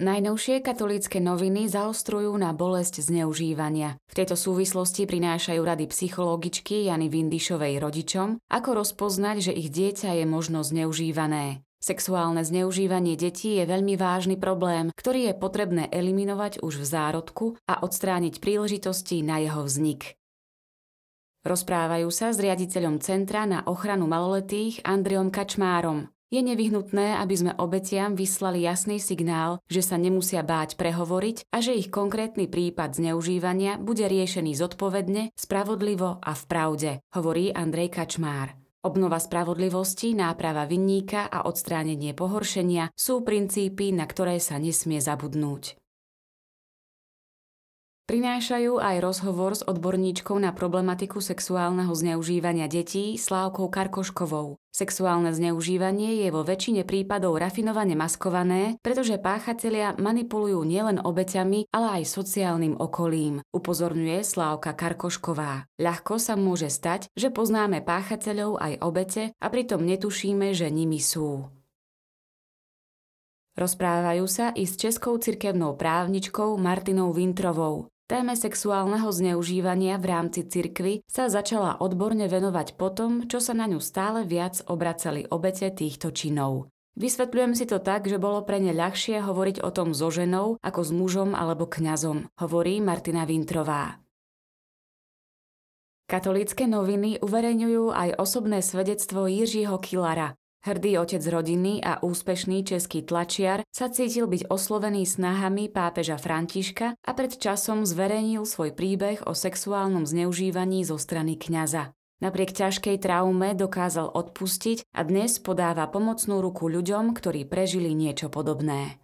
Najnovšie katolícke noviny zaostrujú na bolesť zneužívania. V tejto súvislosti prinášajú rady psychologičky Jany Vindišovej rodičom, ako rozpoznať, že ich dieťa je možno zneužívané. Sexuálne zneužívanie detí je veľmi vážny problém, ktorý je potrebné eliminovať už v zárodku a odstrániť príležitosti na jeho vznik. Rozprávajú sa s riaditeľom Centra na ochranu maloletých Andreom Kačmárom. Je nevyhnutné, aby sme obetiam vyslali jasný signál, že sa nemusia báť prehovoriť a že ich konkrétny prípad zneužívania bude riešený zodpovedne, spravodlivo a v pravde, hovorí Andrej Kačmár. Obnova spravodlivosti, náprava vinníka a odstránenie pohoršenia sú princípy, na ktoré sa nesmie zabudnúť. Prinášajú aj rozhovor s odborníčkou na problematiku sexuálneho zneužívania detí Slávkou Karkoškovou. Sexuálne zneužívanie je vo väčšine prípadov rafinovane maskované, pretože páchatelia manipulujú nielen obeťami, ale aj sociálnym okolím, upozorňuje Slávka Karkošková. Ľahko sa môže stať, že poznáme páchateľov aj obete a pritom netušíme, že nimi sú. Rozprávajú sa i s českou cirkevnou právničkou Martinou Vintrovou. Téme sexuálneho zneužívania v rámci cirkvy sa začala odborne venovať potom, čo sa na ňu stále viac obracali obete týchto činov. Vysvetľujem si to tak, že bolo pre ne ľahšie hovoriť o tom so ženou ako s mužom alebo kňazom, hovorí Martina Vintrová. Katolícke noviny uverejňujú aj osobné svedectvo Jiřího Kilara, Hrdý otec rodiny a úspešný český tlačiar sa cítil byť oslovený snahami pápeža Františka a pred časom zverejnil svoj príbeh o sexuálnom zneužívaní zo strany kňaza. Napriek ťažkej traume dokázal odpustiť a dnes podáva pomocnú ruku ľuďom, ktorí prežili niečo podobné.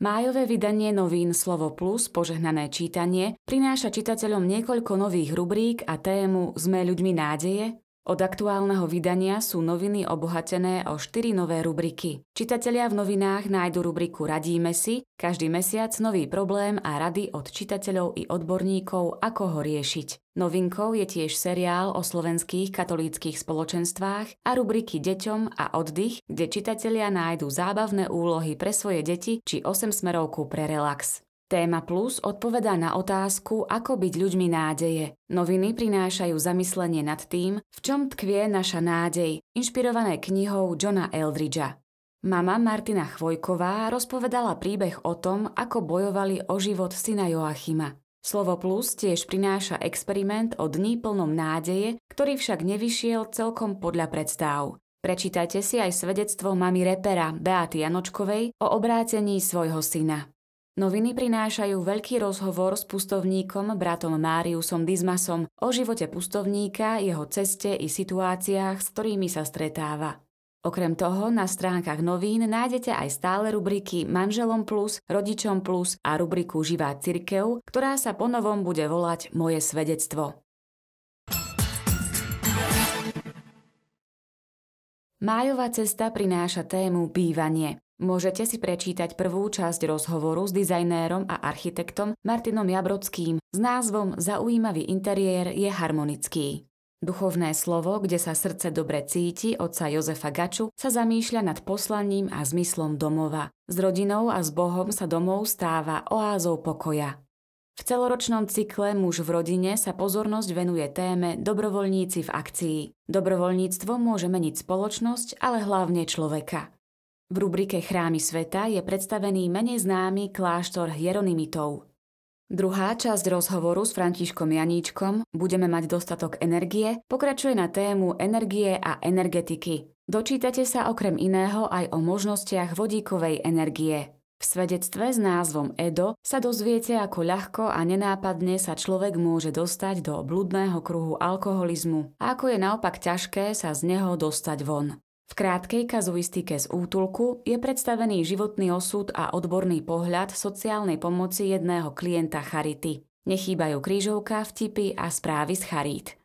Májové vydanie novín Slovo Plus, požehnané čítanie, prináša čitateľom niekoľko nových rubrík a tému Sme ľuďmi nádeje, od aktuálneho vydania sú noviny obohatené o 4 nové rubriky. Čitatelia v novinách nájdu rubriku Radíme si, každý mesiac nový problém a rady od čitateľov i odborníkov, ako ho riešiť. Novinkou je tiež seriál o slovenských katolíckých spoločenstvách a rubriky Deťom a oddych, kde čitatelia nájdu zábavné úlohy pre svoje deti či 8 smerovku pre relax. Téma Plus odpovedá na otázku, ako byť ľuďmi nádeje. Noviny prinášajú zamyslenie nad tým, v čom tkvie naša nádej, inšpirované knihou Johna Eldridgea. Mama Martina Chvojková rozpovedala príbeh o tom, ako bojovali o život syna Joachima. Slovo Plus tiež prináša experiment o dní plnom nádeje, ktorý však nevyšiel celkom podľa predstav. Prečítajte si aj svedectvo mami repera Beaty Janočkovej o obrátení svojho syna. Noviny prinášajú veľký rozhovor s pustovníkom bratom Máriusom Dizmasom o živote pustovníka, jeho ceste i situáciách, s ktorými sa stretáva. Okrem toho na stránkach novín nájdete aj stále rubriky Manželom plus, Rodičom plus a rubriku Živá cirkev, ktorá sa ponovom bude volať Moje svedectvo. Májová cesta prináša tému bývanie. Môžete si prečítať prvú časť rozhovoru s dizajnérom a architektom Martinom Jabrodským s názvom Zaujímavý interiér je harmonický. Duchovné slovo, kde sa srdce dobre cíti, otca Jozefa Gaču, sa zamýšľa nad poslaním a zmyslom domova. S rodinou a s Bohom sa domov stáva oázou pokoja. V celoročnom cykle Muž v rodine sa pozornosť venuje téme Dobrovoľníci v akcii. Dobrovoľníctvo môže meniť spoločnosť, ale hlavne človeka. V rubrike Chrámy sveta je predstavený menej známy kláštor Hieronymitov. Druhá časť rozhovoru s Františkom Janíčkom Budeme mať dostatok energie pokračuje na tému energie a energetiky. Dočítate sa okrem iného aj o možnostiach vodíkovej energie. V svedectve s názvom Edo sa dozviete, ako ľahko a nenápadne sa človek môže dostať do blúdneho kruhu alkoholizmu a ako je naopak ťažké sa z neho dostať von. V krátkej kazuistike z útulku je predstavený životný osud a odborný pohľad sociálnej pomoci jedného klienta Charity. Nechýbajú krížovka, vtipy a správy z Charít.